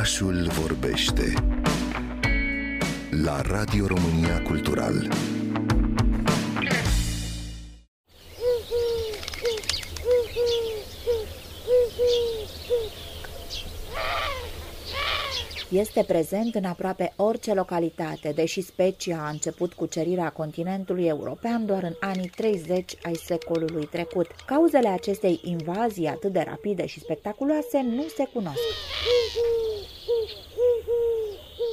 Orașul vorbește la Radio România Cultural. Este prezent în aproape orice localitate, deși specia a început cucerirea continentului european doar în anii 30 ai secolului trecut. Cauzele acestei invazii atât de rapide și spectaculoase nu se cunosc.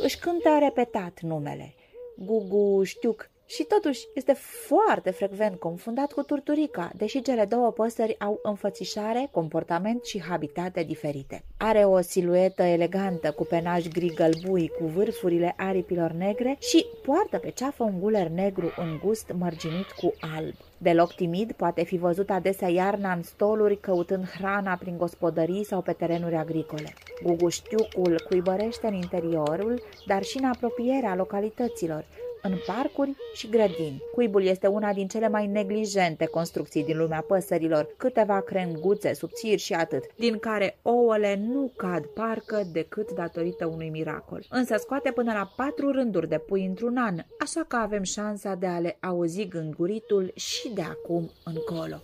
Își cântă repetat numele. Gugu Știuc, și totuși este foarte frecvent confundat cu turturica, deși cele două păsări au înfățișare, comportament și habitate diferite. Are o siluetă elegantă cu penaj gri gălbui cu vârfurile aripilor negre și poartă pe ceafă un guler negru îngust mărginit cu alb. Deloc timid, poate fi văzut adesea iarna în stoluri căutând hrana prin gospodării sau pe terenuri agricole. Guguștiucul cuibărește în interiorul, dar și în apropierea localităților, în parcuri și grădini. Cuibul este una din cele mai neglijente construcții din lumea păsărilor, câteva crenguțe subțiri și atât, din care ouăle nu cad parcă decât datorită unui miracol. Însă scoate până la patru rânduri de pui într-un an, așa că avem șansa de a le auzi gânguritul și de acum încolo.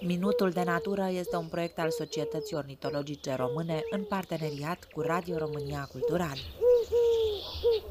Minutul de Natură este un proiect al Societății Ornitologice Române în parteneriat cu Radio România Cultural. Yeah.